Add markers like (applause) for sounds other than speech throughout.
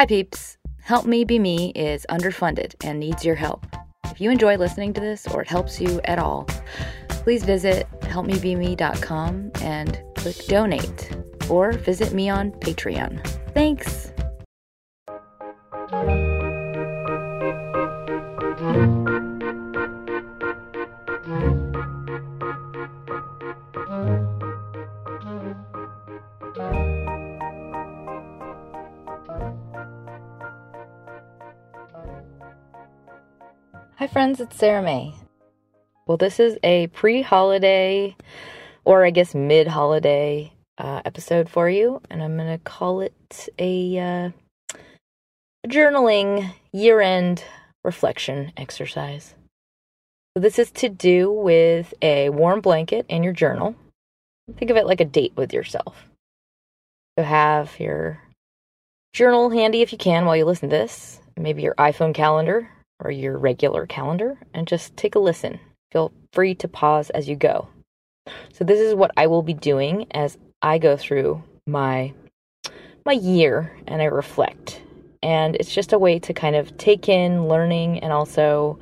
Hi, peeps. Help Me Be Me is underfunded and needs your help. If you enjoy listening to this or it helps you at all, please visit helpmebeme.com and click donate or visit me on Patreon. Thanks. Hi, friends, it's Sarah May. Well, this is a pre holiday, or I guess mid holiday uh, episode for you, and I'm going to call it a, uh, journaling year end reflection exercise. So, this is to do with a warm blanket and your journal. Think of it like a date with yourself. So, have your journal handy if you can while you listen to this, maybe your iPhone calendar or your regular calendar, and just take a listen. Feel free to pause as you go. So, this is what I will be doing as I go through my my year and I reflect. And it's just a way to kind of take in learning and also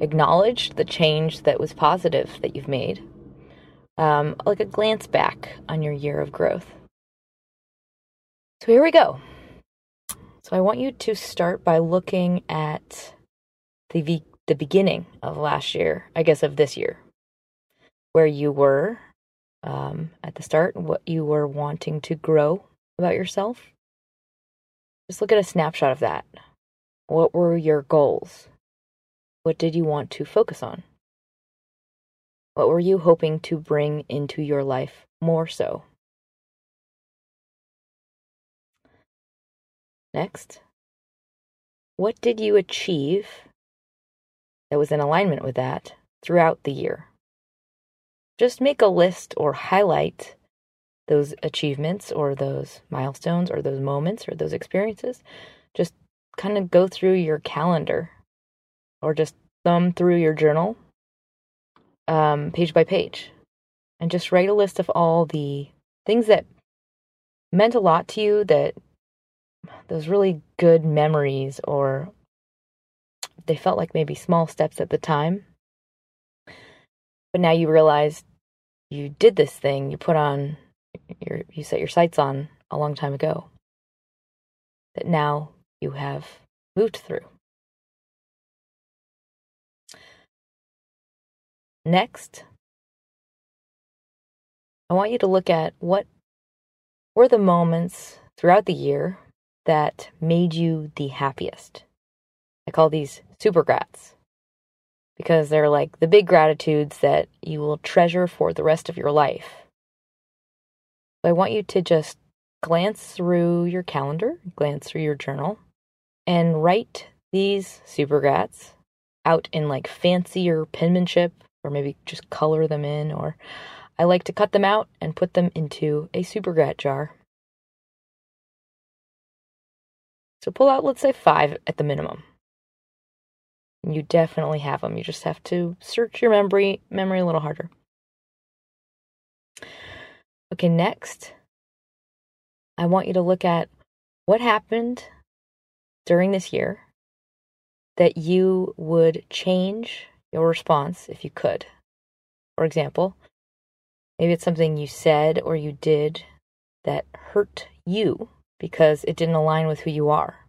acknowledge the change that was positive that you've made. Um, like a glance back on your year of growth. So here we go. So I want you to start by looking at the the beginning of last year, I guess of this year, where you were um, at the start, what you were wanting to grow about yourself. Just look at a snapshot of that. What were your goals? What did you want to focus on? What were you hoping to bring into your life more so? Next, what did you achieve that was in alignment with that throughout the year? Just make a list or highlight those achievements or those milestones or those moments or those experiences. Just kind of go through your calendar or just thumb through your journal um, page by page and just write a list of all the things that meant a lot to you that those really good memories or they felt like maybe small steps at the time. But now you realize you did this thing. You put on your you set your sights on a long time ago that now you have moved through. Next i want you to look at what were the moments throughout the year that made you the happiest. I call these super grats because they're like the big gratitudes that you will treasure for the rest of your life. I want you to just glance through your calendar, glance through your journal, and write these super grats out in like fancier penmanship or maybe just color them in or I like to cut them out and put them into a super grat jar. So pull out let's say 5 at the minimum. You definitely have them. You just have to search your memory memory a little harder. Okay, next, I want you to look at what happened during this year that you would change your response if you could. For example, maybe it's something you said or you did that hurt you because it didn't align with who you are.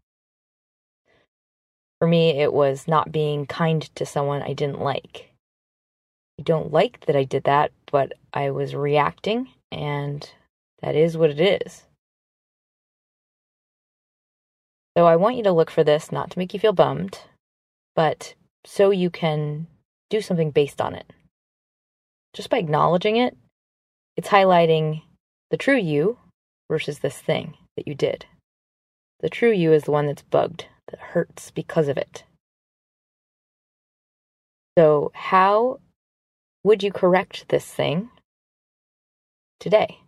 For me, it was not being kind to someone I didn't like. I don't like that I did that, but I was reacting, and that is what it is. So I want you to look for this, not to make you feel bummed, but so you can do something based on it. Just by acknowledging it, it's highlighting the true you versus this thing that you did. The true you is the one that's bugged, hurts because of it. So, how would you correct this thing today?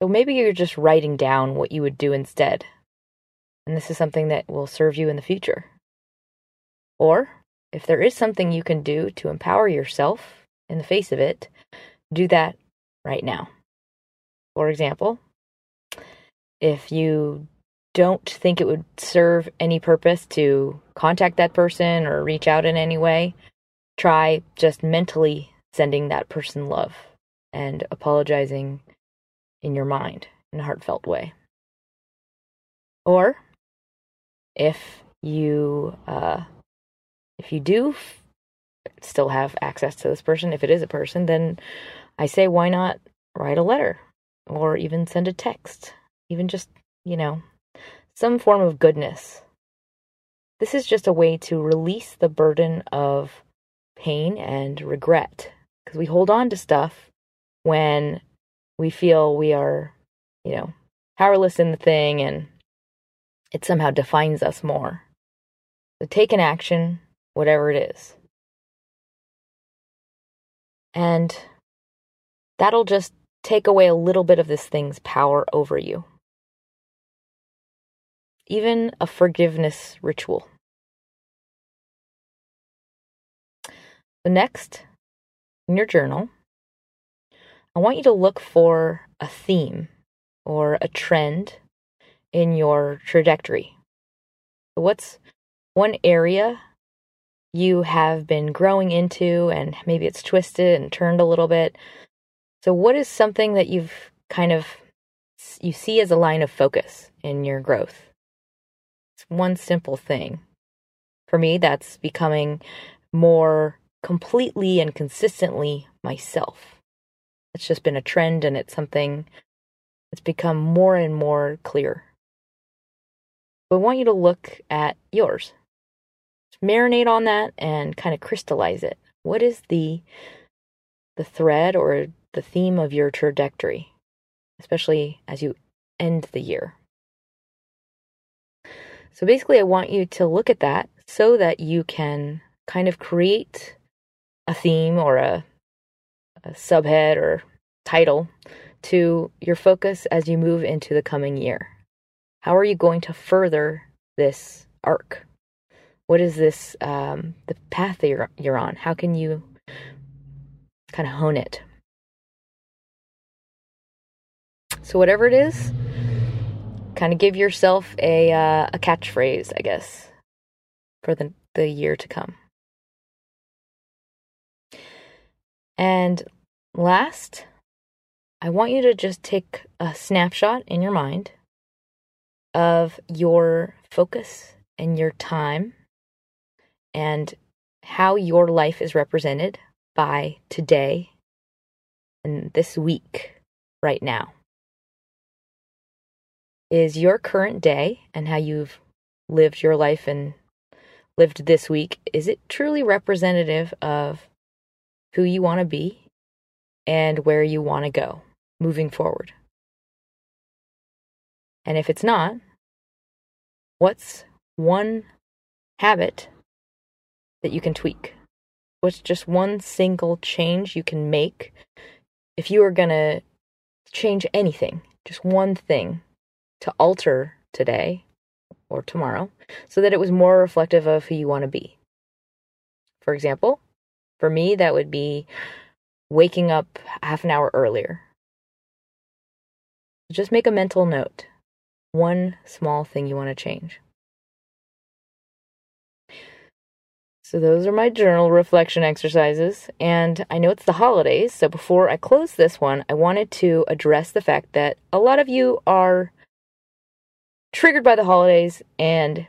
So, maybe you're just writing down what you would do instead. And this is something that will serve you in the future. Or, if there is something you can do to empower yourself in the face of it, do that right now. For example, if you don't think it would serve any purpose to contact that person or reach out in any way, try just mentally sending that person love and apologizing in your mind in a heartfelt way. Or if you uh, if you do still have access to this person, if it is a person, then I say why not write a letter or even send a text, even just you know some form of goodness. This is just a way to release the burden of pain and regret because we hold on to stuff when we feel we are, you know, powerless in the thing and it somehow defines us more. So take an action, whatever it is. And that'll just take away a little bit of this thing's power over you. Even a forgiveness ritual. So, next, in your journal, I want you to look for a theme or a trend in your trajectory. What's one area you have been growing into and maybe it's twisted and turned a little bit? So what is something that you've kind of you see as a line of focus in your growth? It's one simple thing. For me, that's becoming more completely and consistently myself. It's just been a trend and it's something that's become more and more clear. But I want you to look at yours. Just marinate on that and kind of crystallize it. What is the the thread or the theme of your trajectory, especially as you end the year? So basically I want you to look at that so that you can kind of create a theme or a, a subhead or title to your focus as you move into the coming year. How are you going to further this arc? What is this, um, the path that you're, you're on? How can you kind of hone it? So, whatever it is, kind of give yourself a, uh, a catchphrase, I guess, for the, the year to come. And last, I want you to just take a snapshot in your mind of your focus and your time and how your life is represented by today and this week right now. Is your current day and how you've lived your life and lived this week, is it truly representative of who you want to be and where you want to go moving forward. And if it's not, what's one habit that you can tweak? What's just one single change you can make if you are going to change anything, just one thing to alter today or tomorrow so that it was more reflective of who you want to be? For example, for me, that would be waking up half an hour earlier. Just make a mental note. One small thing you want to change. So, those are my journal reflection exercises. And I know it's the holidays. So, before I close this one, I wanted to address the fact that a lot of you are triggered by the holidays and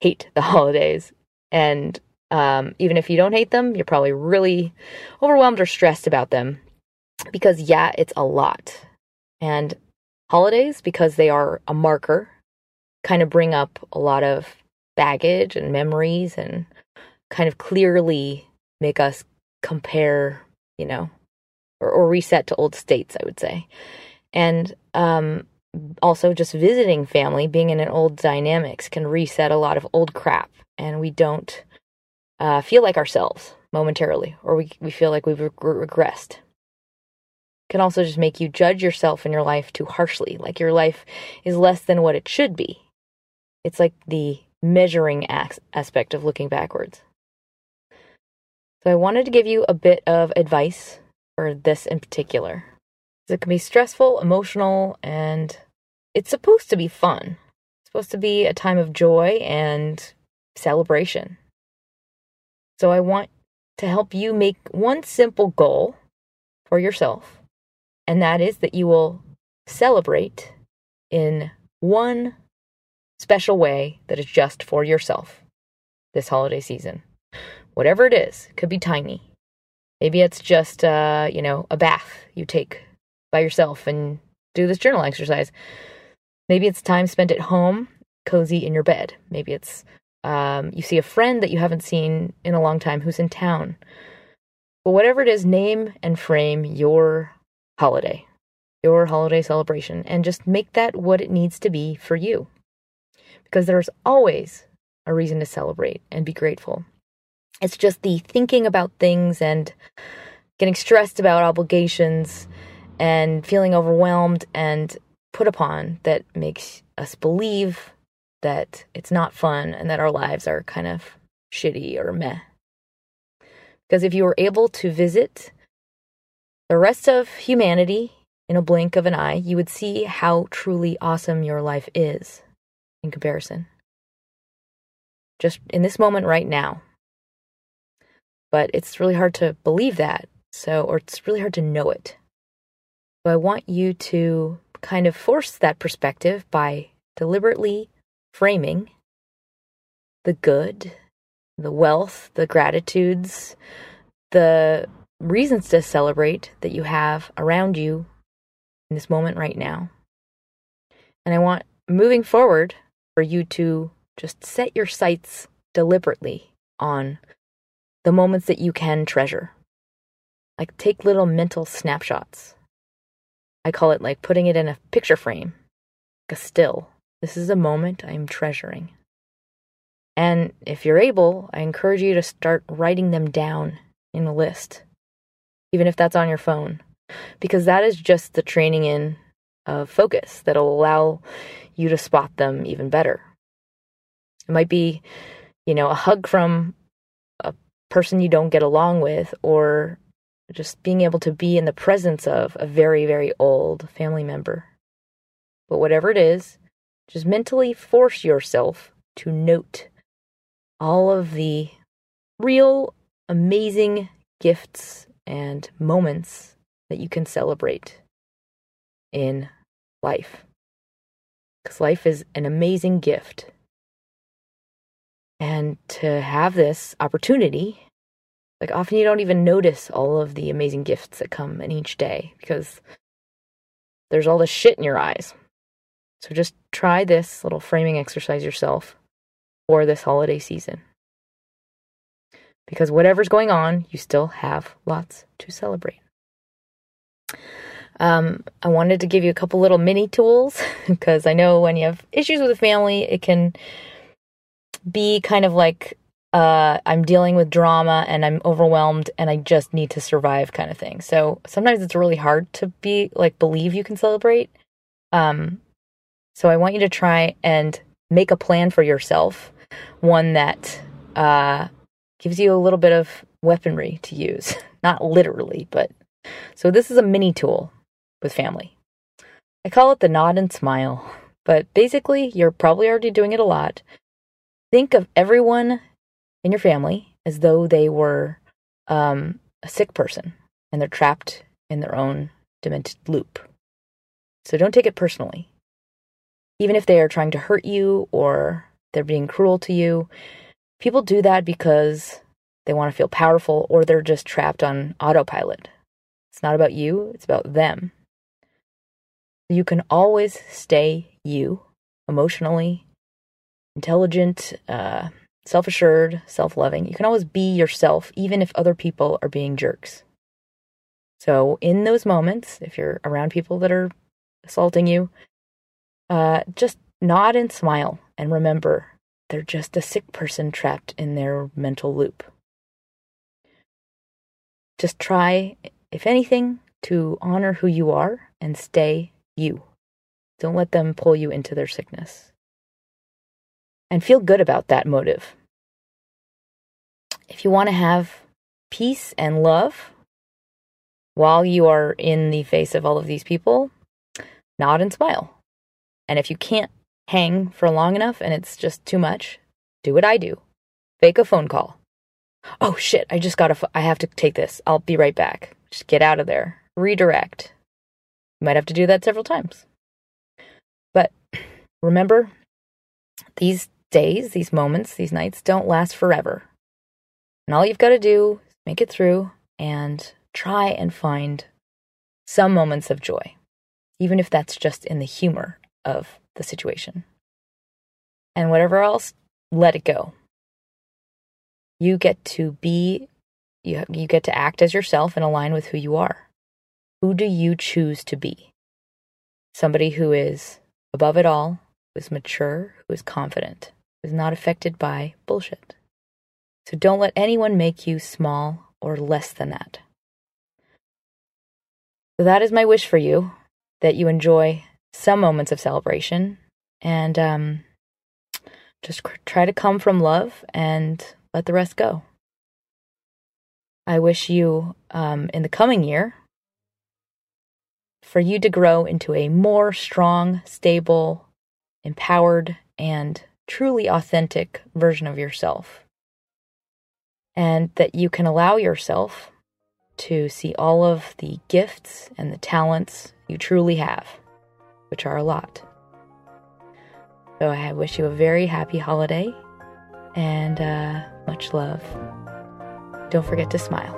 hate the holidays. And um, even if you don't hate them, you're probably really overwhelmed or stressed about them because, yeah, it's a lot. And holidays, because they are a marker, kind of bring up a lot of baggage and memories and kind of clearly make us compare, you know, or, or reset to old states, I would say. And um, also, just visiting family, being in an old dynamics, can reset a lot of old crap. And we don't uh, feel like ourselves momentarily, or we, we feel like we've reg- regressed. Can also just make you judge yourself and your life too harshly, like your life is less than what it should be. It's like the measuring aspect of looking backwards. So I wanted to give you a bit of advice for this in particular. It can be stressful, emotional, and it's supposed to be fun. It's supposed to be a time of joy and celebration. So I want to help you make one simple goal for yourself, and that is that you will celebrate in one special way that is just for yourself this holiday season. Whatever it is, it could be tiny. Maybe it's just, uh, you know, a bath you take by yourself and do this journal exercise. Maybe it's time spent at home, cozy in your bed. Maybe it's um, you see a friend that you haven't seen in a long time who's in town. But whatever it is, name and frame your holiday, your holiday celebration, and just make that what it needs to be for you. Because there's always a reason to celebrate and be grateful. It's just the thinking about things and getting stressed about obligations and feeling overwhelmed and put upon that makes us believe that it's not fun and that our lives are kind of shitty or meh. Because if you were able to visit the rest of humanity in a blink of an eye, you would see how truly awesome your life is in comparison. Just in this moment right now. But it's really hard to believe that. So, or it's really hard to know it. So, I want you to kind of force that perspective by deliberately framing the good, the wealth, the gratitudes, the reasons to celebrate that you have around you in this moment right now. And I want moving forward for you to just set your sights deliberately on the moments that you can treasure. Like take little mental snapshots. I call it like putting it in a picture frame, like a still. This is a moment I am treasuring. And if you're able, I encourage you to start writing them down in a list, even if that's on your phone, because that is just the training in of focus that'll allow you to spot them even better. It might be, you know, a hug from a person you don't get along with, or just being able to be in the presence of a very, very old family member. But whatever it is, just mentally force yourself to note all of the real amazing gifts and moments that you can celebrate in life. Because life is an amazing gift. And to have this opportunity, like often you don't even notice all of the amazing gifts that come in each day because there's all this shit in your eyes. So just try this little framing exercise yourself for this holiday season. Because whatever's going on, you still have lots to celebrate. Um, I wanted to give you a couple little mini tools (laughs) because I know when you have issues with a family, it can be kind of like uh, I'm dealing with drama and I'm overwhelmed and I just need to survive kind of thing. So sometimes it's really hard to be like believe you can celebrate. Um, so I want you to try and make a plan for yourself, one that uh, gives you a little bit of weaponry to use. (laughs) Not literally, but so this is a mini tool with family. I call it the nod and smile, but basically, you're probably already doing it a lot. Think of everyone in your family as though they were um, a sick person and they're trapped in their own demented loop. So don't take it personally even if they are trying to hurt you or they're being cruel to you, people do that because they want to feel powerful or they're just trapped on autopilot. It's not about you, it's about them. You can always stay you emotionally, intelligent, uh, self assured, self loving. You can always be yourself, even if other people are being jerks. So, in those moments, if you're around people that are assaulting you, uh, just nod and smile and remember they're just a sick person trapped in their mental loop. Just try, if anything, to honor who you are and stay you. Don't let them pull you into their sickness. And feel good about that motive. If you want to have peace and love while you are in the face of all of these people, nod and smile And if you can't hang for long enough and it's just too much, do what I do fake a phone call. Oh shit, I just got. I have to take this. I'll be right back. Just get out of there. Redirect. You might have to do that several times. But (clears throat) remember, these days, these moments, these nights don't last forever. And all you've got to do is make it through and try and find some moments of joy, even if that's just in the humor of the situation. And whatever else, let it go. You get to be, you, you get to act as yourself and align with who you are. Who do you choose to be? Somebody who is above it all, who is mature, who is confident, is not affected by bullshit. So don't let anyone make you small or less than that. So that is my wish for you that you enjoy some moments of celebration and um, just try to come from love and let the rest go. I wish you um, in the coming year for you to grow into a more strong, stable, empowered, and truly authentic version of yourself. And that you can allow yourself to see all of the gifts and the talents you truly have, which are a lot. So I wish you a very happy holiday and uh, much love. Don't forget to smile.